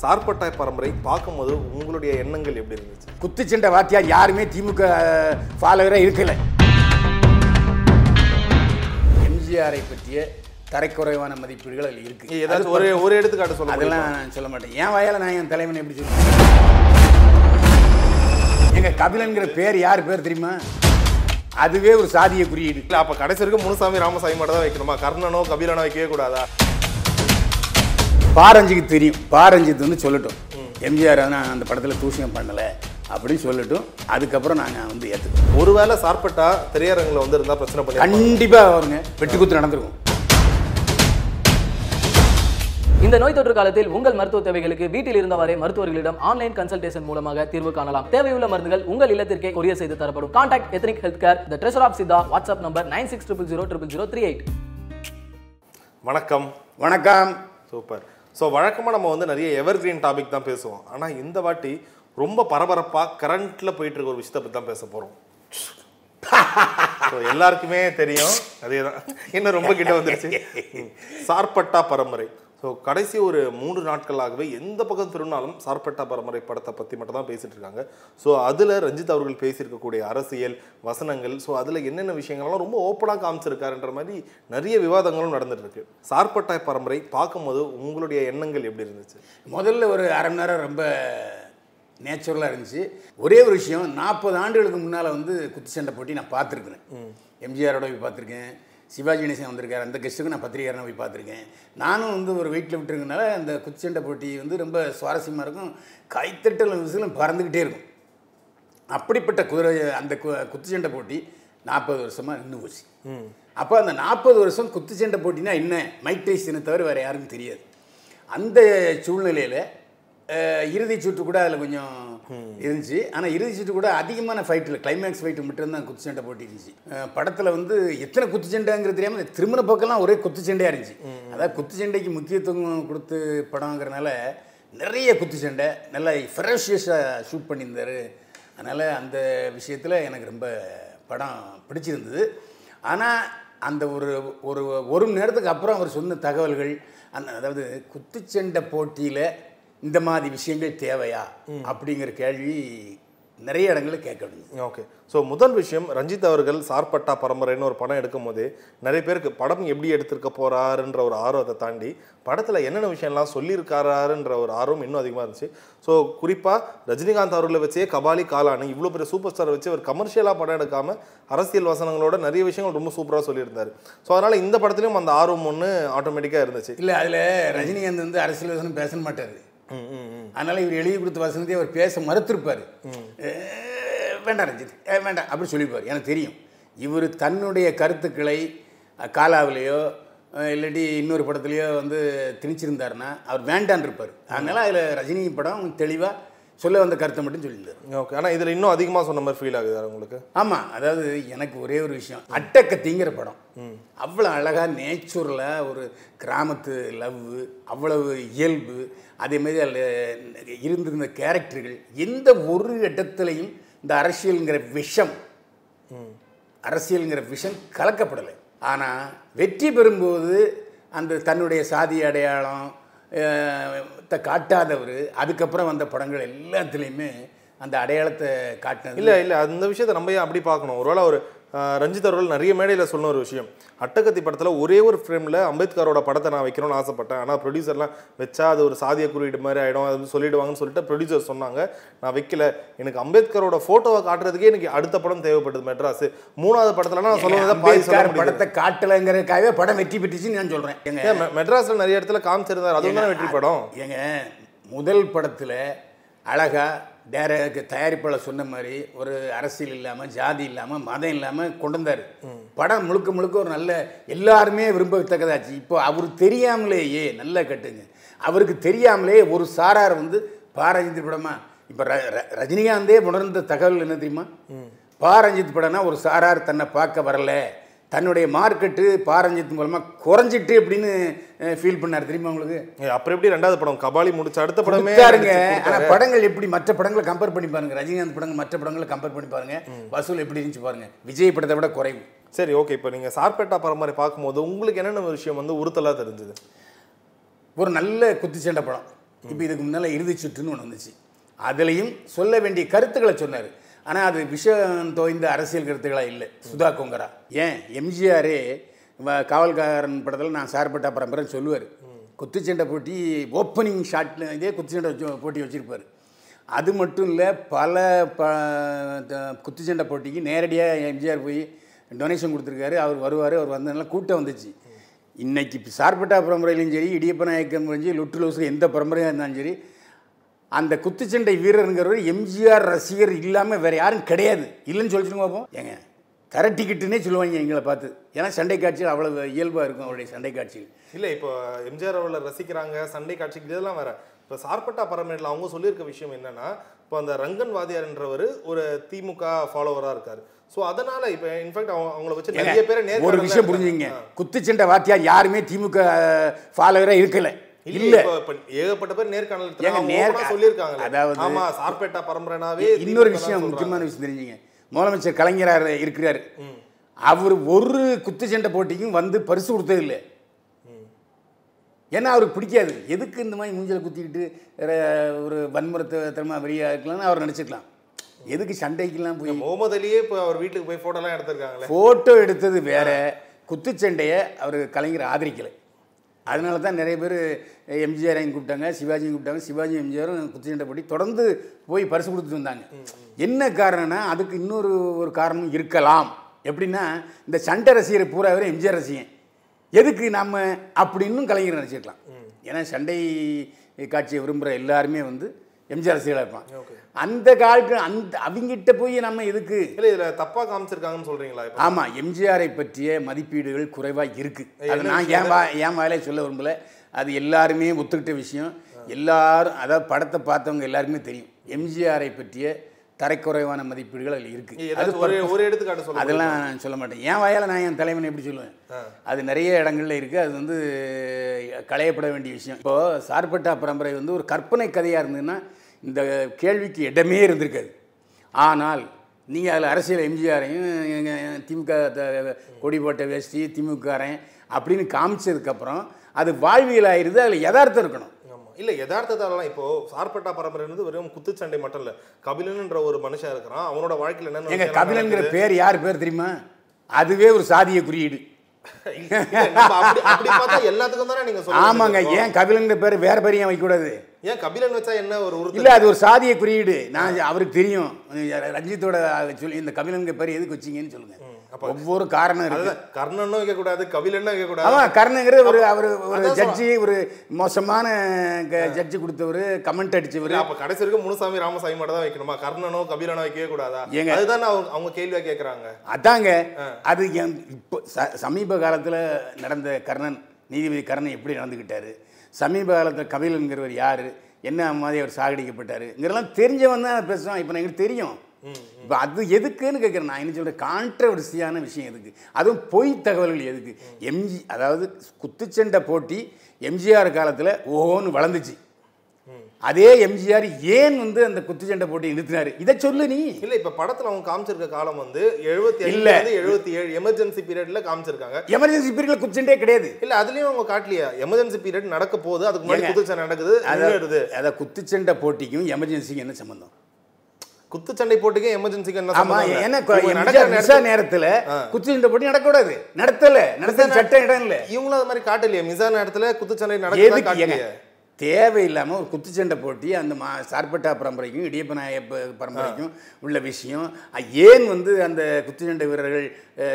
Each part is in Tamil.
சார்பட்டாய் பரம்பரை பார்க்கும்போது உங்களுடைய எண்ணங்கள் எப்படி இருந்துச்சு? குத்துச்சண்டை வாத்தியார் யாருமே திமுக ஃபாலோவராக இருக்கல. எம்ஜிஆரை பற்றிய தரைக்குறைவான மதிப்பீடுகள் அதில் இருக்கு. ஏதாச்சும் ஒரு ஒரு எடுத்துக்காட்டு சொல்ல? அதெல்லாம் நான் சொல்ல மாட்டேன். என் வாயால நான் என் தலைவனை எப்படி சொல்லுவேன்? எங்க கபிலன்கிற பேர் யார் பேர் தெரியுமா? அதுவே ஒரு சாதிய குறியீடு. இல்ல அப்ப கடைசி வரைக்கும் முனுசாமி ராமசாமி மட்டும் தான் வைக்கணுமா? கர்ணனோ கபிலனோ வைக்கவே கூடாதா? பாரஞ்சிக்கு தெரியும். பாரஞ்சித் வந்து சொல்லட்டும். எம்ஜிஆர் நான் அந்த படத்தில் தூசியம் பண்ணலை அப்படின்னு சொல்லட்டும். அதுக்கப்புறம் நாங்கள் வந்து ஏற்றுக்கிறோம் ஒருவேளை சார்பட்டா திரையரங்குல வந்து இருந்தா பிரச்சனை பண்ணி கண்டிப்பாக வருங்க. வெட்டு குத்து நடந்திருக்கும். இந்த நோய் தொற்று காலத்தில் உங்கள் மருத்துவ தேவைகளுக்கு வீட்டில் இருந்தவாறே மருத்துவர்களிடம் ஆன்லைன் கன்சல்டேஷன் மூலமாக தீர்வு காணலாம். தேவையுள்ள மருந்துகள் உங்கள் இல்லத்திற்கே கொரியர் செய்து தரப்படும். Contact ethnic health care the treasure of Siddha WhatsApp number nine six triple zero triple zero three eight வணக்கம். வணக்கம். சூப்பர். ஸோ வழக்கமாக நம்ம வந்து நிறைய எவர் கிரீன் டாபிக் தான் பேசுவோம். ஆனால் இந்த வாட்டி ரொம்ப பரபரப்பாக கரண்ட்டில் போயிட்டு இருக்க ஒரு விஷயத்தை பற்றி தான் பேச போகிறோம் ஸோ எல்லாருக்குமே தெரியும் அதே தான் இன்னும் ரொம்ப கிட்ட வந்துருச்சு. சார்பட்டா பரம்பரை. ஸோ கடைசி ஒரு மூன்று நாட்களாகவே எந்த பக்கம் திரும்பினாலும் சார்பட்டா பரம்பரை படத்தை பற்றி மட்டும் தான் பேசிட்டு இருக்காங்க. ஸோ அதில் ரஞ்சித் அவர்கள் பேசியிருக்கக்கூடிய அரசியல் வசனங்கள் ஸோ அதில் என்னென்ன விஷயங்கள்லாம் ரொம்ப ஓப்பனாக காமிச்சிருக்காருன்ற மாதிரி நிறைய விவாதங்களும் நடந்துட்டு இருக்கு. சார்பட்டாய் பரம்பரை பார்க்கும்போது உங்களுடைய எண்ணங்கள் எப்படி இருந்துச்சு? முதல்ல ஒரு அரை மணி நேரம் ரொம்ப நேச்சுரலாக இருந்துச்சு. ஒரே ஒரு விஷயம் நாற்பது ஆண்டுகளுக்கு முன்னால் வந்து குத்துச்சண்டை போட்டி நான் பார்த்துருக்குறேன். எம்ஜிஆரோட போய் பார்த்துருக்கேன். சிவாஜி கணேசன் வந்திருக்காரு. அந்த கெஸ்ட்டுக்கு நான் பத்திரிகையாரனை போய் பார்த்துருக்கேன். நானும் வந்து ஒரு வெயிட்டில் விட்டுருக்கனால அந்த குத்துச்சண்டை போட்டி வந்து ரொம்ப சுவாரஸ்யமாக இருக்கும். கைத்தட்டல் விசிலும் பறந்துக்கிட்டே இருக்கும். அப்படிப்பட்ட குதிரை அந்த கு- குத்துச்சண்டை போட்டி நாற்பது வருஷமாக நின்று போச்சு. அப்போ அந்த நாற்பது வருஷம் குத்துச்சண்டை போட்டினா என்ன? மைக் டைசனை தவிர வேறு யாருக்கும் தெரியாது. அந்த சூழ்நிலையில் இறுதி சுற்று கூட அதில் கொஞ்சம் இருந்துச்சு. ஆனால் இறுதி சுற்று கூட அதிகமான ஃபைட்டில் கிளைமேக்ஸ் ஃபைட்டு மட்டும்தான் குத்துச்சண்டை போட்டி இருந்துச்சு. படத்தில் வந்து எத்தனை குத்துச்சண்டைங்கிறது தெரியாமல் திருமண பக்கம்லாம் ஒரே குத்துச்சண்டையாக இருந்துச்சு. அதாவது குத்துச்சண்டைக்கு முக்கியத்துவம் கொடுத்து படங்கிறனால நிறைய குத்துச்சண்டை நல்லா ஃபெரோஷியஸாக ஷூட் பண்ணியிருந்தாரு. அதனால் அந்த விஷயத்தில் எனக்கு ரொம்ப படம் பிடிச்சிருந்தது. ஆனால் அந்த ஒரு ஒரு ஒரு மணி நேரத்துக்கு அப்புறம் அவர் சொன்ன தகவல்கள் அந்த அதாவது குத்துச்சண்டை போட்டியில் இந்த மாதிரி விஷயங்கள் தேவையா அப்படிங்கிற கேள்வி நிறைய இடங்களில் கேட்க முடியுது ஓகே. ஸோ முதல் விஷயம் ரஞ்சித் அவர்கள் சார்பட்டா பரம்பரைன்னு ஒரு படம் எடுக்கும் போதே நிறைய பேருக்கு படம் எப்படி எடுத்திருக்க போறாருன்ற ஒரு ஆர்வத்தை தாண்டி படத்தில் என்னென்ன விஷயம்லாம் சொல்லியிருக்காருன்ற ஒரு ஆர்வம் இன்னும் அதிகமாக இருந்துச்சு. ஸோ குறிப்பாக ரஜினிகாந்த் அவர்களை வச்சே கபாலி காலானு இவ்வளோ பெரிய சூப்பர் ஸ்டாரை வச்சு அவர் கமர்ஷியலாக படம் எடுக்காம அரசியல் வசனங்களோட நிறைய விஷயங்கள் ரொம்ப சூப்பராக சொல்லியிருந்தாரு. ஸோ அதனால் இந்த படத்துலையும் அந்த ஆர்வம் ஒன்று ஆட்டோமேட்டிக்காக இருந்துச்சு. இல்லை அதில் ரஜினிகாந்த் வந்து அரசியல் வசனம் பேச மாட்டார். அதனால் இவர் எழுதி கொடுத்த வசனத்தை அவர் பேச மறுத்திருப்பார். வேண்டாம் ரஞ்சித் வேண்டாம் அப்படி சொல்லிப்பார். எனக்கு தெரியும். இவர் தன்னுடைய கருத்துக்களை காலாவிலேயோ இல்லாட்டி இன்னொரு படத்துலையோ வந்து திணிச்சிருந்தாருன்னா அவர் வேண்டான் இருப்பார் அதனால் அதில் ரஜினி படம் தெளிவாக சொல்ல வந்த கருத்தை மட்டும் சொல்லியிருந்தார். ஓகே ஆனால் இதில் இன்னும் அதிகமாக சொன்ன மாதிரி ஃபீல் ஆகுது உங்களுக்கு? ஆமாம் அதாவது எனக்கு ஒரே ஒரு விஷயம் அட்டக்கத்திங்கிற படம். அவ்வளோ அழகாக நேச்சுரலாக ஒரு கிராமத்து லவ் அவ்வளவு இயல்பு அதே மாதிரி அதில் இருந்திருந்த கேரக்டர்கள் எந்த ஒரு இடத்துலையும் இந்த அரசியலுங்கிற விஷம் அரசியலுங்கிற விஷம் கலக்கப்படலை. ஆனால் வெற்றி பெறும்போது அந்த தன்னுடைய சாதி அடையாளம் காட்டாதவர். அதுக்கப்புறம் வந்த படங்கள் எல்லாத்துலேயுமே அந்த அடையாளத்தை காட்டினது. இல்லை இல்லை அந்த விஷயத்தை நம்ம ஏன் அப்படி பார்க்கணும்? ஒருவேளை ஒரு ரஞ்சித் அவர்கள் நிறைய மேடையில் சொன்ன ஒரு விஷயம். அட்டகத்தி படத்தில் ஒரே ஒரு ஃப்ரேமில் அம்பேத்கரோட படத்தை நான் வைக்கணும்னு ஆசைப்பட்டேன். ஆனால் ப்ரொடியூசர்லாம் வச்சா அது ஒரு சாதிய குறியீடு மாதிரி ஆகிடும் அது சொல்லிடுவாங்கன்னு சொல்லிட்டு ப்ரொடியூசர் சொன்னாங்க. நான் வைக்கல. எனக்கு அம்பேத்கரோட ஃபோட்டோவை காட்டுறதுக்கே எனக்கு அடுத்த படம் தேவைப்பட்டது மெட்ராஸ். மூணாவது படத்தில் நான் சொல்லுவதை பாதி சொல்ல அம்பேத்கர் முடியுது. படத்தை காட்டலைங்கிறதுக்காகவே படம் வெற்றி பெற்றுச்சுன்னு நான் ஏன் மெ- மெட்ராஸ்ல நிறைய இடத்துல காமிச்சிருந்தார். அதுவும் தானே வெற்றி படம்? எங்க முதல் படத்துல அழகா டேர தயாரிப்பாளர் சொன்ன மாதிரி ஒரு அரசியல் இல்லாமல் ஜாதி இல்லாமல் மதம் இல்லாமல் கொண்டு படம் முழுக்க முழுக்க ஒரு நல்ல எல்லாருமே விரும்பத்தக்கதாச்சு இப்போ அவர் தெரியாமலேயே நல்லா கட்டுங்க. அவருக்கு தெரியாமலே ஒரு சாரார் வந்து பாரஞ்சித் படமா இப்போ ர- ர- ரஜினிகாந்தே உணர்ந்த தகவல் என்ன தெரியுமா? பாரஞ்சித் படம்னா ஒரு சாரார் தன்னை பார்க்க வரல. தன்னுடைய மார்க்கெட்டு பாரஞ்சித் மூலமாக குறைஞ்சிட்டு அப்படின்னு ஃபீல் பண்ணார். தெரியுமா உங்களுக்கு? அப்புறம் எப்படி ரெண்டாவது படம்? கபாலி முடிச்ச அடுத்த படமே கொடுத்தாருங்க நடிச்சு ஆனா கொடுத்தாரு. படங்கள் எப்படி மற்ற படங்களை கம்பேர் பண்ணி பாருங்க. ரஜினிகாந்த் படங்கள் மற்ற படங்களை கம்பேர் பண்ணி பாருங்க. வசூல் எப்படி இருந்துச்சு பாருங்க. விஜய் படத்தை விட குறைவு. சரி ஓகே இப்போ நீங்க சார்பேட்டா பரம்பரை பார்க்கும்போது உங்களுக்கு என்னென்ன விஷயம் வந்து உறுத்தலா தெரிஞ்சது? ஒரு நல்ல குத்துச்சண்டை படம். இப்போ இதுக்கு முன்னால் இறுதி சுற்றுன்னு ஒன்று வந்துச்சு. அதுலேயும் சொல்ல வேண்டிய கருத்துக்களை சொன்னார். ஆனால் அது விஷம் தோய்ந்த அரசியல் கருத்துக்களாக இல்லை. சுதா கொங்கரா. ஏன்? எம்ஜிஆரே வ- காவல்காரன் படத்தில் நான் சார்பட்டா பரம்பரைன்னு சொல்லுவார். குத்துச்சண்டை போட்டி ஓப்பனிங் ஷாட்டில் இதே குத்துச்சண்டை வச்சு- போட்டி வச்சுருப்பார். அது மட்டும் இல்லை பல ப குத்துச்சண்டை போட்டிக்கு நேரடியாக எம்ஜிஆர் போய் டொனேஷன் கொடுத்துருக்காரு. அவர் வருவார் அவர் வந்ததுனால கூட்டம் வந்துச்சு. இன்றைக்கி சார்பட்டா பரம்பரையிலையும் சரி இடியப்ப நாயக்கன் முடிஞ்சு லுட்டு லூசு எந்த பரம்பரையாக இருந்தாலும் சரி அந்த குத்துச்சண்டை வீரருங்கிறவர் எம்ஜிஆர் ரசிகர் இல்லாமல் வேற யாரும் கிடையாது. இல்லைன்னு சொல்லிச்சுங்க பார்ப்போம் ஏங்க கரை டிக்கெட்டுன்னே சொல்லுவாங்க எங்களை பார்த்து. ஏன்னா சண்டை காட்சிகள் அவ்வளவு இயல்பாக இருக்கும் அவருடைய சண்டை காட்சிகள். இல்ல இப்போ எம்ஜிஆர் அவர்களை ரசிக்கிறாங்க சண்டை காட்சிகள் இதெல்லாம் வேற. இப்போ சார்பட்டா பரமேட்டில் அவங்க சொல்லியிருக்க விஷயம் என்னன்னா இப்போ அந்த ரங்கன் வாதியார்ன்றவர் ஒரு திமுக ஃபாலோவரா இருக்காரு. ஸோ அதனால இப்போ இன்ஃபேக்ட் அவங்க அவங்கள வச்சு நிறைய பேரை ஒரு விஷயம். புரிஞ்சுங்க குத்துச்சண்டை வாத்தியார் யாருமே திமுக ஃபாலோவராக இருக்கல. இல்ல. ஏகப்பட்ட பேர் நேர்காணல் சொல்லியிருக்காங்களே அதாவது- ஆமா சார்பேட்டா பரம்பரைனாவே இன்னொரு விஷயம். முக்கியமான விஷயம் தெரிஞ்சுங்க. முதலமைச்சர் கலைஞரார் இருக்கிறார். அவர் ஒரு குத்துச்சண்டை போட்டிக்கும் வந்து பரிசு கொடுத்தது இல்லை ஏன்னா அவருக்கு பிடிக்காது. எதுக்கு இந்த மாதிரி மூஞ்சில குத்திக்கிட்டு ஒரு வன்முறை தரமா வெளியாக இருக்கலாம்னு அவர் நினச்சிக்கலாம் எதுக்கு சண்டைக்கெல்லாம் போய் முகமது அலியே இப்போ அவர் வீட்டுக்கு போய் போட்டோலாம் எடுத்திருக்காங்களே. ஃபோட்டோ எடுத்தது வேற. குத்துச்சண்டையை அவர் கலைஞர் ஆதரிக்கலை. அதனால தான் நிறைய பேர் எம்ஜிஆரையும் கூப்பிட்டாங்க சிவாஜியும் கூப்பிட்டாங்க. சிவாஜி எம்ஜிஆரும் குத்துச்சண்டை போட்டி தொடர்ந்து போய் பரிசு கொடுத்துட்டு வந்தாங்க. என்ன காரணம்னா அதுக்கு இன்னொரு ஒரு காரணம் இருக்கலாம். எப்படின்னா இந்த சண்டை ரசிகர் பூரா பேர் எம்ஜிஆர் ரசிகன். எதுக்கு நம்ம அப்படின்னு கலைஞர் நினச்சிக்கலாம் ஏன்னா சண்டை காட்சியை விரும்புகிற எல்லாருமே வந்து எம்ஜிஆர் ரசிகர்களாக இருப்பான். அந்த காலத்து அந்த அவங்கிட்ட போய் நம்ம எதுக்கு? இல்ல இதுல தப்பா காமிச்சிருக்காங்கன்னு சொல்றீங்களா இப்போ? ஆமாம் எம்ஜிஆரை பற்றிய மதிப்பீடுகள் குறைவாக இருக்கு. அது நான் ஏன் வா என் வாயிலே சொல்ல விரும்பல. அது எல்லாருமே ஒத்துக்கிட்ட விஷயம். எல்லாரும் அதாவது படத்தை பார்த்தவங்க எல்லாருக்குமே தெரியும். எம்ஜிஆரை பற்றிய தரைக்குறைவான மதிப்பீடுகள் அதில் இருக்கு. அது ஒரு ஒரு எடுத்துக்காட்டு சொல்லுங்க அதெல்லாம் நான் சொல்ல மாட்டேன். என் வாயால் நான் என் தலைவனை எப்படி சொல்லுவேன்? அது நிறைய இடங்கள்ல இருக்கு. அது வந்து களையப்பட வேண்டிய விஷயம். இப்போ சார்பட்டா பரம்பரை வந்து ஒரு கற்பனை கதையாக இருந்ததுன்னா இந்த கேள்விக்கு இடமே இருந்திருக்காது. ஆனால் நீங்கள் அதில் அரசியல் எம்ஜிஆரையும் திமுக கொடி போட்ட வேஷ்டி திமுககாரன் அப்படின்னு காமிச்சதுக்கப்புறம் அது வாழ்வியல் ஆயிருது அதில் யதார்த்தம் இருக்கணும். இல்ல யதார்த்தத்தாலாம் இப்போ சார்பட்டா பரம்பரை வந்து வெறும் குத்துச்சண்டை மட்டும் இல்ல கபிலன்ன்ற ஒரு மனுஷன் இருக்கிறான் அவனோட வாழ்க்கையில என்ன எங்க கபிலங்கிற பேர் யார் பேர் தெரியுமா? அதுவே ஒரு சாதிய குறியீடு. இல்ல, நம்ம அப்படி அப்படி பார்த்தா எல்லாத்துக்கும் தானே நீங்க சொல்லுங்க ஆமாங்க ஏன் கபிலங்கிற பேர் வேற பேர் ஏன் வைக்கக்கூடாது? ஏன் கபிலன் வச்சா என்ன ஒரு இல்ல அது ஒரு சாதிய குறியீடு. நான் அவருக்கு தெரியும். ரஞ்சித்தோட சொல்லி இந்த கபிலங்கிற பேர் எதுக்கு வச்சீங்கன்னு சொல்லுங்க. ஒவ்வொரு காரணம் இருக்கு. கர்ணனும் வைக்க கூடாது கபிலனும் வைக்க கூடாது ஆமா கர்ணங்கிற ஒரு அவர் ஒரு ஜட்ஜி ஒரு மோசமான ஜட்ஜி கொடுத்தவர் கமெண்ட் அடிச்சவர். அப்ப கடைசி வரைக்கும் முனுசாமி ராமசாமி மட்டும் தான் வைக்கணுமா? கர்ணனோ கபிலனோ வைக்கவே கூடாதா ஏங்க. அதுதான் அவங்க அவங்க கேள்வியா கேக்குறாங்க. அதாங்க அது இப்போ சமீப காலத்தில் நடந்த கர்ணன் நீதிபதி கர்ணன் எப்படி நடந்துக்கிட்டாரு சமீப காலத்தில் கபிலன்கிறவர் யார்? என்ன மாதிரி அவர் சாகடிக்கப்பட்டாருங்கிறலாம் தெரிஞ்சவன் தான் பேசுவான் இப்போ எங்களுக்கு தெரியும். இப்போ அது எதுக்குன்னு கேட்குறேன் நான் என்ன சொல்கிறேன் கான்ட்ரவர்சியான விஷயம் எதுக்கு? அதுவும் பொய் தகவல்கள் எதுக்கு? எம்ஜி அதாவது குத்துச்சண்டை போட்டி எம்ஜிஆர் காலத்தில் ஓஹோன்னு வளர்ந்துச்சு. அதே எம்ஜிஆர் ஏன் வந்து அந்த குத்துச்சண்டை போட்டி நிறுத்தினாரு? இதை சொல்லு நீ. இல்ல இப்ப படத்துல அவங்க காமிச்சிருக்க காலம் வந்து எழுபத்தி இல்ல. எழுபத்தி ஏழு எமர்ஜென்சி பீரியட்ல காமிச்சிருக்காங்க. எமர்ஜென்சி பீரியட்ல குத்துச்சண்டே கிடையாது. இல்ல அதுலயும் அவங்க காட்டலையா. எமர்ஜென்சி பீரியட் நடக்க போகுது அதுக்கு முன்னாடி. குத்துச்சண்டை நடக்குது நின்னுடுது. அத குத்துச்சண்டை போட்டிக்கும் எமர்ஜென்சிக்கும் என்ன சம்பந்தம்? குத்துச்சண்டை போட்டிக்கு எமர்ஜென்சிக்கு என்ன ஆமா. ஏன்னா நடக்கிற நேரத்துல- குத்துச்சண்டை போட்டி நடக்கக்கூடாது. நடத்தல. நடத்த சட்டம் இடம் இல்ல இவங்களும் அது மாதிரி காட்டலையே. மிசா நேரத்துல குத்துச்சண்டை நடக்குதா எதுக்கு ஏங்க காட்டலையே தேவையில்லாம ஒரு குத்துச்சண்டை போட்டி அந்த மா சார்பட்டா பரம்பரைக்கும் இடியப்ப நாயப்ப பரம்பரைக்கும் உள்ள விஷயம். ஏன் வந்து அந்த குத்துச்சண்டை வீரர்கள்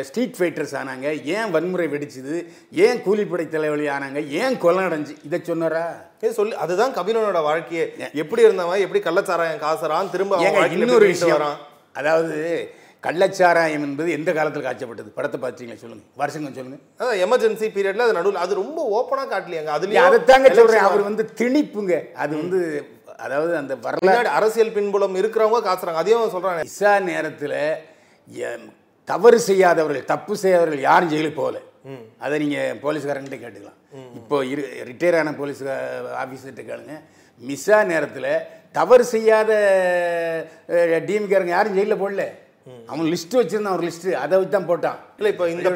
ஸ்ட்ரீட் ஃபைட்டர்ஸ் ஆனாங்க? ஏன் வன்முறை வெடிச்சுது? ஏன் கூலிப்படை தலைவலி ஆனாங்க? ஏன் கொலை நடந்துச்சு இதை சொன்னாரா? ஏய் சொல்லி. அதுதான் கபிலனோட வாழ்க்கையே. எப்படி இருந்தவன்? எப்படி கள்ளச்சாராயம் காசுறான்? திரும்ப இன்னொரு விஷயம். அதாவது கள்ளச்சாராயம் என்பது எந்த காலத்தில் காய்ச்சப்பட்டது படத்தை பார்த்தீங்களா சொல்லுங்க. வருஷங்க சொல்லுங்க. அதான் எமர்ஜென்சி பீரியட்ல அது நடுவுல அது ரொம்ப ஓப்பனா காட்டலையாங்க இல்ல, அதுலயும் அதைத்தாங்க சொல்றேன். election அவர் வந்து திணிப்புங்க. அது வந்து அதாவது அந்த வரலாறு அரசியல் பின்புலம் இருக்கிறவங்க காசுறாங்க. அதையும் அவன் சொல்றாங்க. இசா நேரத்தில் தவறு செய்யாதவர்கள் தப்பு செய்யாதவர்கள் யாரும் ஜெயிலுக்கு போகல. அதை நீங்கள் போலீஸ்காரங்கிட்ட கேட்டுக்கலாம். இப்போ இரு ரிட்டையர் ஆன போலீஸ் ஆஃபீஸர்கிட்ட கேளுங்க. மிஸ்ஸா நேரத்தில் தவறு செய்யாத டிஎம்கேரங்க யாரும் ஜெயிலில் போடல. அவன் லிஸ்ட் வச்சிருந்தான் ஒரு லிஸ்ட். அதை வச்சு தான் போட்டான். இல்ல இப்போ இந்த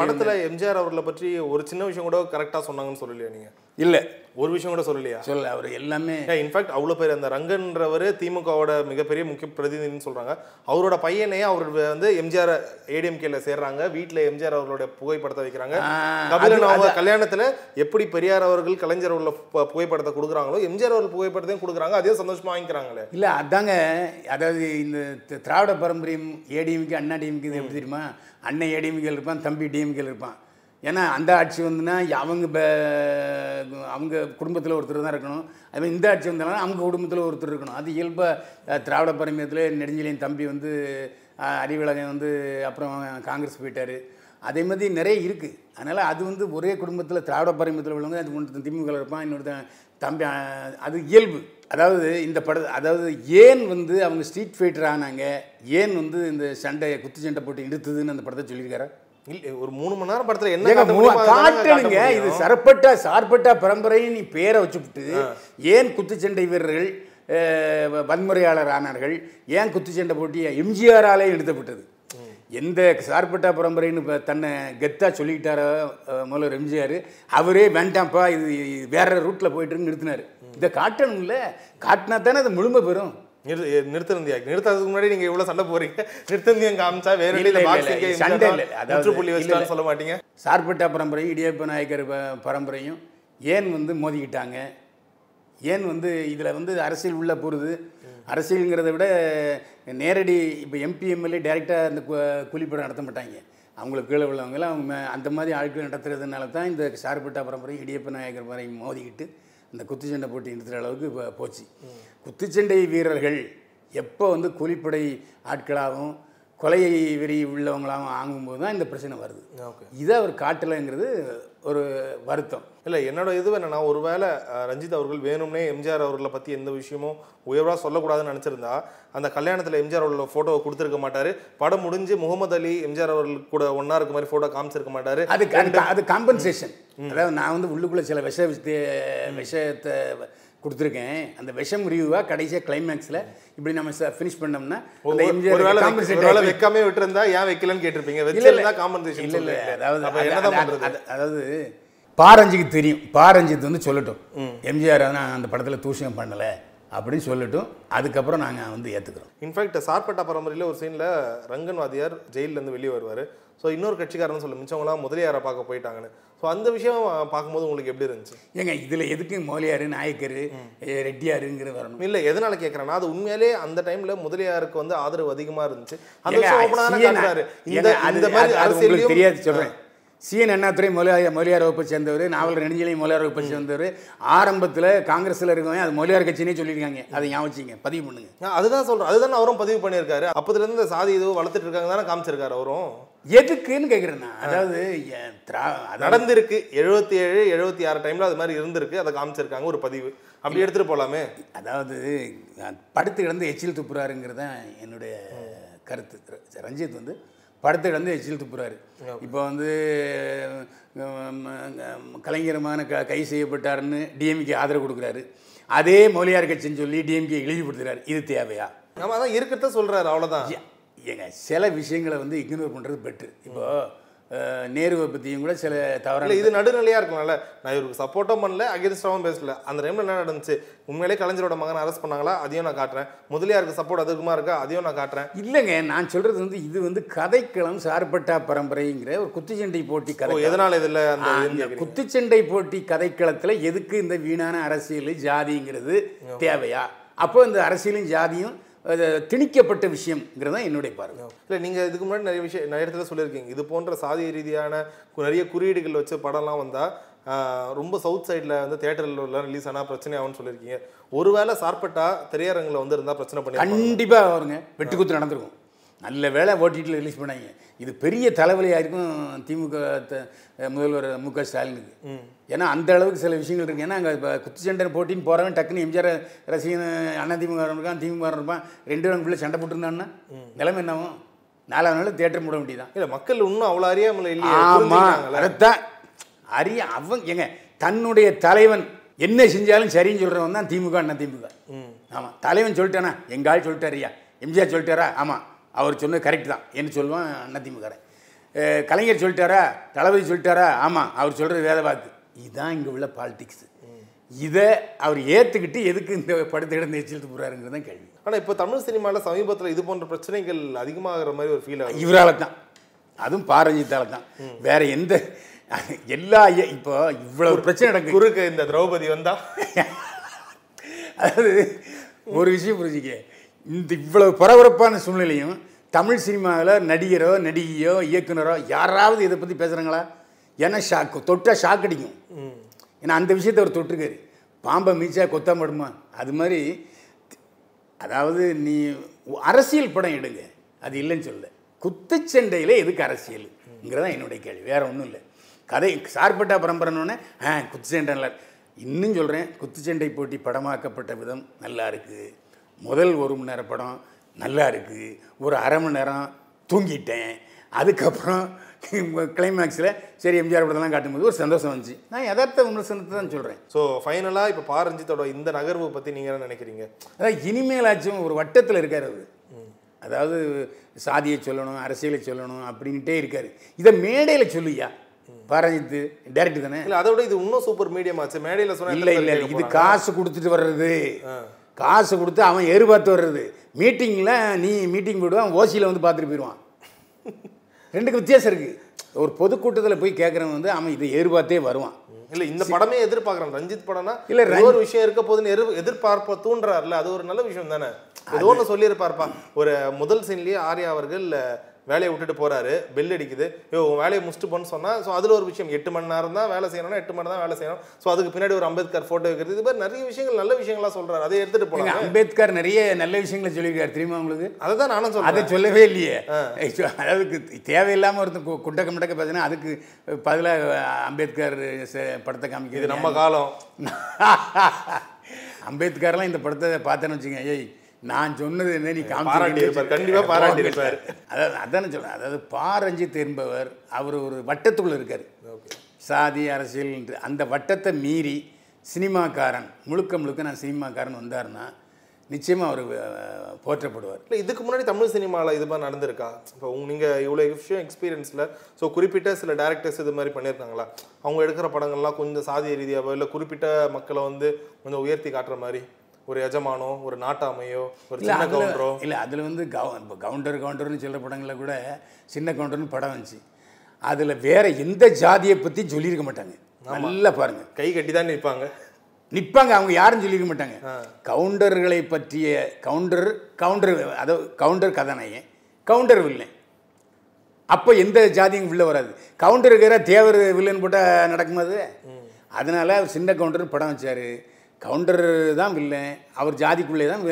படத்துல எம்ஜிஆர் அவர்களை பற்றி ஒரு சின்ன விஷயம் கூட கரெக்டா சொன்னாங்கன்னு சொல்லலையா நீங்க? இல்லை. ஒரு விஷயம் கூட சொல்லலையா? சொல்ல அவர் எல்லாமே இன்ஃபேக்ட் அவ்வளோ பேர் அந்த ரங்கன்றவர் திமுகவோட மிகப்பெரிய முக்கிய பிரதிநிதின்னு சொல்றாங்க. அவரோட பையனே அவர் வந்து எம்ஜிஆர் ஏடிஎம்கேல சேர்றாங்க. வீட்டில் எம்ஜிஆர் அவர்களுடைய புகைப்படத்தை வைக்கிறாங்க. கபிலன் அவங்க கல்யாணத்துல எப்படி பெரியார் அவர்கள் கலைஞர் உள்ள புகைப்படத்தை கொடுக்குறாங்களோ எம்ஜிஆர் அவர்கள் புகைப்படத்தையும் கொடுக்குறாங்க. அதே சந்தோஷமா வாங்கிக்கிறாங்களே. இல்லை அதாங்க அதாவது இந்த திராவிட பாரம்பரியம் ஏடிஎம்கே அண்ணா டிஎம்கே எப்படி தெரியுமா? அண்ணன் ஏடிஎம்கேல இருப்பான் தம்பி டிஎம்கேல இருப்பான். ஏன்னா அந்த ஆட்சி வந்துன்னா அவங்க அவங்க குடும்பத்தில் ஒருத்தர் தான் இருக்கணும். அதுமாதிரி இந்த ஆட்சி வந்தாலும் அவங்க குடும்பத்தில் ஒருத்தர் இருக்கணும். அது இயல்பாக திராவிட பரமியத்தில் நெடுஞ்செழியன் தம்பி வந்து அறிவிலகன் வந்து அப்புறம் காங்கிரஸ் போயிட்டார். அதே மாதிரி நிறைய இருக்குது அதனால் அது வந்து ஒரே குடும்பத்தில் திராவிட பாரம்பரியத்தில் உள்ளவங்க அது ஒன்று திமுக இருப்பான் இன்னொருத்தன் தம்பி அது இயல்பு. அதாவது இந்த பட அதாவது ஏன் வந்து அவங்க ஸ்ட்ரீட் ஃபைட்டர் ஆனாங்க? ஏன் வந்து இந்த சண்டை குத்து சண்டை போட்டு இழுத்துதுன்னு அந்த படத்தை சொல்லியிருக்காரு? ஒரு மூணு மணி நேரம் படத்துல என்ன ஏங்க காட்ட மூ- முடியுமோ அதெல்லாம் காட்ட காட்டணுங்க இது. சரப்பட்டா சார்பட்டா பரம்பரை நீ பேரை வச்சுவிட்டு ஏன் குத்துச்சண்டை வீரர்கள் வன்முறையாளர் ஆனார்கள் ஏன் குத்துச்சண்டை போட்டி எம்ஜிஆராலே எடுத்தப்பட்டது எந்த சார்பட்டா பரம்பரைன்னு தன்னை கெத்தா சொல்லிக்கிட்டாரோ முதல்வர் எம்ஜிஆர் அவரே வேண்டாம்ப்பா இது வேற ரூட்டில் போயிட்டுன்னு நிறுத்தினார். இதை காட்டணும்ல. காட்டினா தானே அது முழுமை பெறும். நிறு- நிறுத்தந்தியா நிறுத்தாததுக்கு முன்னாடி நீங்க இவ்வளவு சண்டை போறீங்க. நிறுத்தந்தியம் காமிச்சா வேற சண்டை இல்ல. அதாவது இல்ல, வச்சுட்டான்னு. சொல்ல மாட்டீங்க. சார்பட்டா பரம்பரையும் இடியப்ப நாயக்கர் பரம்பரையும் ஏன் வந்து மோதிக்கிட்டாங்க? ஏன் வந்து இதில் வந்து அரசியல் உள்ள போகிறது அரசியலுங்கிறத விட நேரடி இப்போ எம்பி எம்எல்ஏ டைரெக்டாக அந்த கு- கூலிப்படம் நடத்த மாட்டாங்க. அவங்களுக்கு கீழே உள்ளவங்களாம் அவங்க அந்த மாதிரி ஆட்கள் நடத்துறதுனால தான் இந்த சார்பட்டா பரம்பரையும் இடியப்ப நாயக்கர் பரம்பரையும் மோதிக்கிட்டு இந்த குத்துச்சண்டை போட்டி நிறுத்துகிற அளவுக்கு இப்போ போச்சு. குத்துச்சண்டை வீரர்கள் எப்போ வந்து கூலிப்படை ஆட்களாகவும் கொலை வெறி உள்ளவங்களாகவும் ஆகும்போது தான் இந்த பிரச்சனை வருது. இதை அவர் காட்டலைங்கிறது ஒரு வருத்தம். இல்ல என்னோட இது என்னன்னா ஒருவேளை ரஞ்சித் அவர்கள் வேணும்னே எம்ஜிஆர் அவர்களை பத்தி எந்த விஷயமும் உயர்வா சொல்லக்கூடாதுன்னு நினைச்சிருந்தா அந்த கல்யாணத்துல எம்ஜிஆர் அவர்களோட போட்டோவை கொடுத்துருக்க மாட்டாரு. படம் முடிஞ்சு முகமது அலி எம்ஜிஆர் அவர்கள் கூட ஒண்ணா இருக்க மாதிரி போட்டோ காமிச்சிருக்க மாட்டாரு. அது அது- அது காம்பன்சேஷன் அதாவது நான் வந்து உள்ளுக்குள்ளே சில விஷ விஷத்தை- விஷயத்தை கொடுத்துருக்கேன். அந்த விஷம் முறிவாக கடைசியாக கிளைமேக்ஸில் இப்படி நம்ம ஃபினிஷ் பண்ணோம்னா அந்த எம்ஜிஆர் வைக்காம விட்டுருந்தா ஏன் வைக்கலன்னு கேட்டிருப்பீங்க. வச்சிருந்தா காம்பன்சேஷன் இல்ல இல்ல. அதாவது அதாவது பாரஞ்சிக்கு தெரியும். பாரஞ்சித் வந்து சொல்லட்டும். எம்ஜிஆர் நான் அந்த படத்தில் தூஷணம் பண்ணலை. அப்படின்னு சொல்லட்டும் அதுக்கப்புறம் நாங்கள் வந்து ஏற்றுக்கிறோம் இன்ஃபேக்ட் சார்பட்டா பரம்பரையில் ஒரு சீனில் ரங்கன் வாதியார் ஜெயிலேருந்து வெளியே வருவார். ஸோ இன்னொரு கட்சிக்காரன்னு சொல்ல மிச்சவங்களாம் முதலியாரை பார்க்க போயிட்டாங்கன்னு. ஸோ அந்த விஷயம் பார்க்கும்போது உங்களுக்கு எப்படி இருந்துச்சு? ஏங்க இதில் எதுக்கு மோலியார் நாயக்கர் ரெட்டியாருங்கிற வரணும்? இல்லை எதனால கேட்குறேன்னா அது உண்மையிலே அந்த டைம்ல முதலியாருக்கு வந்து ஆதரவு அதிகமா இருந்துச்சு. அந்த இந்த மாதிரி அரசியலையும் தெரியாது சொல்கிறேன் சிஎன் அண்ணாதுரை மொழியார் மொழியார் வகுப்பை சேர்ந்தவர் நாவல் நெடுஞ்சலையும் மொழியார் வகுப்பை சேர்ந்தவர். ஆரம்பத்தில் காங்கிரஸில் இருக்கவங்க அது மொழியார் கட்சினே சொல்லியிருக்காங்க. அதை ஞாபகம் பதிவு பண்ணுங்க. அதுதான் சொல்றேன். அதுதான் அவரும் பதிவு பண்ணியிருக்காரு. அப்பத்துல இருந்து இந்த சாதி இதுவும் வளர்த்துட்டு இருக்காங்க தானே காமிச்சிருக்காரு அவரும். எதுக்குன்னு கேட்குறேன் நான். அதாவது நடந்திருக்கு. எழுபத்தி ஏழு எழுபத்தி ஆறு டைம்ல அது மாதிரி இருந்திருக்கு. அதை காமிச்சிருக்காங்க ஒரு பதிவு. அப்படி எடுத்துட்டு போலாமே. அதாவது படுத்து கிடந்து எச்சில் துப்புறாருங்கிறது தான் என்னுடைய கருத்து. ரஞ்சித் வந்து படுத்து கிடந்து எச்சில் துப்புறாரு இப்போ வந்து கலைஞரமான க கை செய்யப்பட்டாருன்னு டிஎம்கே ஆதரவு கொடுக்குறாரு. அதே மொழியார் கட்சின்னு சொல்லி டிஎம்கே இழிவுபடுத்துறாரு இது தேவையா? நம்ம அதான் இருக்கிறத சொல்றாரு அவ்வளவுதான். ஏ- ஏங்க சில விஷயங்களை வந்து இக்னோர் பண்ணுறது பெட்ரு இப்போ அஹ், நேருவை பற்றியும் கூட சில தவறான இது நடுநிலையா இருக்கலாம்ல நான் இவருக்கு சப்போர்ட்டும் பண்ணல அகேன்ஸ்டாவும் பேசல. அந்த டைம்ல என்ன நடந்துச்சு? உண்மையிலே கலைஞரோட மகனை அரெஸ்ட் பண்ணாங்களா? அதையும் நான் காட்டுறேன். முதலியாருக்கு சப்போர்ட் அதிகமா இருக்கா? அதையும் நான் காட்டுறேன். இல்லைங்க நான் சொல்றது வந்து இது வந்து கதைக்களம் சார்பட்டா பரம்பரைங்கிற ஒரு குத்துச்சண்டை போட்டி கதை எதனால இதுல அந்த குத்துச்சண்டை போட்டி கதைக்களத்துல எதுக்கு இந்த வீணான அரசியல் ஜாதிங்கிறது தேவையா? அப்போ இந்த அரசியலும் ஜாதியும் திணிக்கப்பட்ட விஷயம்ங்கிறது தான் என்னுடைய பார்வை. இல்ல நீங்க இதுக்கு முன்னாடி நிறைய விஷயம் நிறைய இடத்துல சொல்லியிருக்கீங்க. இது போன்ற சாதிய ரீதியான நிறைய குறியீடுகள் வச்ச படம்லாம் வந்தா ஆஹ், ரொம்ப சவுத் சைடில் வந்து தேட்டரில் ரிலீஸ் ஆனால் பிரச்சனை ஆகும்னு சொல்லியிருக்கீங்க. ஒருவேளை சார்பட்டா திரையரங்கில் வந்து இருந்தால் பிரச்சனை பண்ணி கண்டிப்பா வருங்க. வெட்டுக்குத்து நடந்திருக்கும். நல்ல வேளை ஓடிடியில் ரிலீஸ் பண்ணாங்க இது பெரிய தலைவலியாக இருக்கும் திமுக முதல்வர் மு க ஸ்டாலினுக்கு. ஏன்னா அந்த அளவுக்கு சில விஷயங்கள் இருக்கு. ஏன்னா அங்கே இப்போ குத்துச்சண்டை போட்டின்னு போகிறவன் டக்குன்னு எம்ஜிஆர் ரசிகன் அண்ணா திமுக இருப்பான் திமுக இருப்பான். ரெண்டு பேரும் பிள்ளை சண்டை போட்டுருந்தான்னா நிலைமை என்னவும் நாலாவது நாள் தேட்டர் மூட வேண்டியதான் இல்லை மக்கள் இன்னும் அவ்வளோ அறியாமல் இல்லையே? ஆமா. புரிஞ்சுக்கிறாங்கல்ல? அதைத்தான் அறிய அவங்க ஏங்க தன்னுடைய தலைவன் என்ன செஞ்சாலும் சரின்னு சொல்றவன் தான் திமுக அண்ணா திமுக. ஆமா. தலைவன் சொல்லிட்டானா? எங்க ஆள் சொல்லிட்டாருயா எம்ஜிஆர் சொல்லிட்டாரா? ஆமா. அவர் சொன்னது கரெக்ட் தான். என்ன சொல்லுவான்? அண்ணா திமுக கலைஞர் சொல்லிட்டாரா? தளபதி சொல்லிட்டாரா? ஆமா அவர் சொல்றது வேத வாக்கு. இதுதான் இங்க உள்ள பாலிடிக்ஸ் இதை அவர் ஏற்றுக்கிட்டு எதுக்கு இந்த படத்தை எடுத்து எச்சரித்து போகிறாருங்கிறது தான் கேள்வி. ஆனா இப்போ தமிழ் சினிமால சமீபத்துல இது போன்ற பிரச்சனைகள் அதிகமாகிற மாதிரி ஒரு ஃபீல் ஆகுது. இவரால தான். அதுவும் பாரஞ்சித்தால தான். வேற எந்த எல்லா இப்போ இவ்வளவு பிரச்சனை நடக்குது. குறுக்கு இந்த திரௌபதி வந்தா? அதாவது ஒரு விஷயம் புரிஞ்சுக்க இந்த இவ்வளவு பரபரப்பான சூழ்நிலையும் தமிழ் சினிமாவில் நடிகரோ நடிகையோ இயக்குனரோ யாராவது இதை பற்றி பேசுகிறாங்களா ஏன்னா ஷாக் தொட்டால் ஷாக் அடிக்கும். ஏன்னா அந்த விஷயத்தை அவர் தொட்டிருக்காரு. பாம்பை மீச்சா கொத்தாமடுமா அது மாதிரி அதாவது நீ அரசியல் படம் எடுங்க. அது இல்லைன்னு சொல்ல குத்துச்சண்டையில் எதுக்கு அரசியல்ங்கிறதான் என்னுடைய கேள்வி. வேறு ஒன்றும் இல்லை. கதை சார்பட்டா பரம்பரைன்னொன்னே ஆ குத்துச்சண்டை நல்லா இன்னும் சொல்கிறேன் குத்துச்சண்டை போட்டி படமாக்கப்பட்ட விதம் நல்லா இருக்குது முதல் ஒரு மணி நேர படம் நல்லா இருக்குது ஒரு அரை மணி நேரம் தூங்கிட்டேன். அதுக்கப்புறம் கிளைமேக்ஸில் சரி எம்ஜிஆர் படத்தெல்லாம் காட்டும்போது ஒரு சந்தோஷம் வந்துச்சு. நான் யதார்த்த விமர்சனத்தை தான் சொல்கிறேன் ஸோ ஃபைனலா இப்போ பா ரஞ்சித்தோட இந்த நகர்வு பத்தி நீங்க என்ன நினைக்கிறீங்க? அதான் இனிமேலாச்சும் ஒரு வட்டத்தில் இருக்கார் அவர். அதாவது சாதியை சொல்லணும் அரசியலை சொல்லணும் அப்படின்ட்டே இருக்காரு. இதை மேடையில் சொல்லுயா பாரஞ்சித்து டேரக்ட் தானே? இல்ல அதை விட இது இன்னும் சூப்பர் மீடியம் ஆச்சு. மேடையில சொன்னா இல்லை இல்லை இல்லை இது காசு கொடுத்துட்டு வர்றது. காசு கொடுத்து அவன் எதிர்பார்த்து வர்றது. மீட்டிங்கில் நீ மீட்டிங் போடுவான் ஓசியில் வந்து பார்த்துட்டு போயிடுவான் ரெண்டுக்கு வித்தியாசம் இருக்குது ஒரு பொதுக்கூட்டத்தில் போய் கேட்குறவன் வந்து அவன் இதை எதிர்பார்த்தே வருவான். இல்ல இந்த படமே எதிர்பார்க்கறேன் ரஞ்சித் படம்னா இல்ல, ஒரு விஷயம் இருக்க போதுன்னு எதிர் எதிர்பார்ப்ப தூண்டுறாருல அது ஒரு நல்ல விஷயம் தானே. ஏதோ ஒன்று சொல்லியிருப்பார்ப்பா. ஒரு முதல் சீன்லயே ஆர்யா அவர்கள் வேலையை விட்டுட்டு போறாரு பெல் அடிக்குது. யோ உன் வேலையை முடிச்சுட்டு போன்னு சொன்னா ஸோ அதுல ஒரு விஷயம் எட்டு மணி நேரம் தான் வேலை செய்யணும்னா எட்டு மணி தான் வேலை செய்யணும். ஸோ அதுக்கு பின்னாடி ஒரு அம்பேத்கர் போட்டோ வைக்கிறது. இது மாதிரி நிறைய விஷயங்கள் நல்ல விஷயங்களா சொல்றாரு. அதை எடுத்துட்டு எங்க போலாம் அம்பேத்கர் நிறைய நல்ல விஷயங்களை சொல்லியிருக்காரு. தெரியுமா உங்களுக்கு? அதை தான் நானும் அதை சொல்றேன் சொல்லவே இல்லையே. அதாவது கு- தேவையில்லாம ஒருத்தன் கு- குண்டக்க முண்டக்க பேசினா அதுக்கு பதிலாக அம்பேத்கர் படத்தை காமிக்கிறது நம்ம காலம். அம்பேத்கர்லாம் இந்த படத்தை பார்த்தேன்னு வச்சுங்க ஏய் நான் சொன்னது என்ன நீ பாராட்டி இருப்பார். கண்டிப்பா பாராட்டி இருப்பார். அதாவது அதானே சொல்றேன். அதாவது பா ரஞ்சித் என்பவர் அவர் ஒரு வட்டத்துக்குள்ள இருக்காரு. சாதி அரசியல் அந்த வட்டத்தை மீறி சினிமாக்காரன் முழுக்க முழுக்க நான் சினிமாக்காரன் வந்தாருன்னா நிச்சயமா அவர் போற்றப்படுவார். இல்லை இதுக்கு முன்னாடி தமிழ் சினிமாவில் இது மாதிரி நடந்திருக்கா? இப்போ உங்க நீங்கள் இவ்வளோ விஷயம் எக்ஸ்பீரியன்ஸில் ஸோ குறிப்பிட்ட சில டேரக்டர்ஸ் இது மாதிரி பண்ணியிருக்காங்களா? அவங்க எடுக்கிற படங்கள்லாம் கொஞ்சம் சாதிய ரீதியாவோ இல்லை குறிப்பிட்ட மக்களை வந்து கொஞ்சம் உயர்த்தி காட்டுற மாதிரி? ஒரு எஜமானோ ஒரு நாட்டாமையோ ஒரு சின்ன கவுண்டரோ. இல்லை அதில் வந்து கவு இப்போ கவுண்டர் கவுண்டர்னு சொல்கிற படங்களில் கூட சின்ன கவுண்டர்னு படம் வந்துச்சு. அதில் வேற எந்த ஜாதியை பற்றி சொல்லியிருக்க மாட்டாங்க. நல்லா பாருங்க. கை கட்டி தான் நிற்பாங்க நிற்பாங்க அவங்க யாரும் சொல்லியிருக்க மாட்டாங்க. கவுண்டர்களை பற்றிய கவுண்டர் கவுண்டர் அதாவது கவுண்டர் கதாநாயகன் கவுண்டர் வில்லன். அப்போ எந்த ஜாதியும் உள்ள வராது. கவுண்டர் இருக்கிற தேவர் வில்லன் போட்டால் நடக்குமா அது? அதனால சின்ன கவுண்டர் படம் வச்சார். கவுண்டர் தான் வில்லன் அவர் ஜாதிக்குள்ளே தான்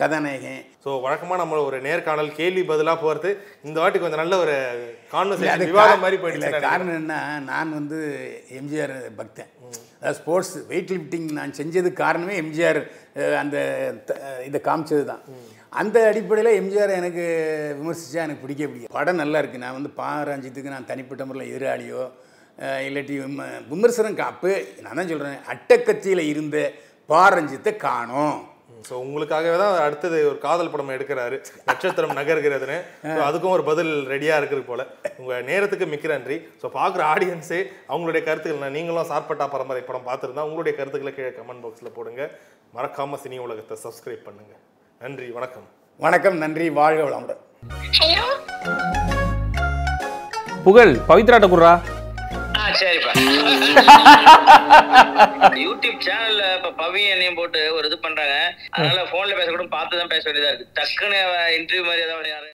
கதாநாயகன். ஸோ வழக்கமாக நம்ம ஒரு நேர்காணல் கேள்வி பதிலாக போகிறது இந்த வாட்டி கொஞ்சம் நல்ல ஒரு கான்வர்சேஷன் விவாதம் மாதிரி போயிடுச்சு இல்ல, காரணம் என்ன நான் வந்து எம்ஜிஆர் பக்தன். அதாவது ஸ்போர்ட்ஸ் வெயிட் லிஃப்டிங் நான் செஞ்சதுக்கு காரணமே எம்ஜிஆர் அந்த இதை காமிச்சது தான் அந்த அடிப்படையில் எம்ஜிஆர் எனக்கு விமர்சித்தா எனக்கு பிடிக்க பிடிக்கும் படம் நல்லா இருக்குது நான் வந்து பாராஞ்சித்துக்கு நான் தனிப்பட்ட முறையில் எதிராளியோ இல்லாட்டி விம விமர்சனம் அப்போ நான் தான் சொல்கிறேன் அட்டக்கத்தியில் இருந்த பாரஞ்சித்தை காணோம். ஸோ உங்களுக்காகவே தான் அடுத்தது ஒரு காதல் படம் எடுக்கிறாரு. நட்சத்திரம் நகர்கிறதுன்னு. அதுக்கும் ஒரு பதில் ரெடியாக இருக்குது போல. உங்கள் நேரத்துக்கு மிக்க நன்றி. ஸோ பார்க்குற ஆடியன்ஸே அவங்களுடைய கருத்துக்கள் நான் நீங்களும் சார்பட்டா பரம்பரை படம் பார்த்துருந்தா உங்களுடைய கருத்துக்களை கீழே கமெண்ட் பாக்ஸில் போடுங்க. மறக்காம சினி உலகத்தை சப்ஸ்கிரைப் பண்ணுங்க. நன்றி வணக்கம். வணக்கம் நன்றி வாழ்க வளமுடன். புகழ் பவித்ராட்ட ஆ சரிப்பா. யூடியூப் சேனல்ல இப்ப பவி என்னையும் போட்டு ஒரு இது பண்றாங்க. அதனால போன்ல பேச கூட பார்த்து தான் பேச வேண்டியதா இருக்கு. டக்குன்னு இன்டர்வியூ மாதிரி ஏதாவது யாரு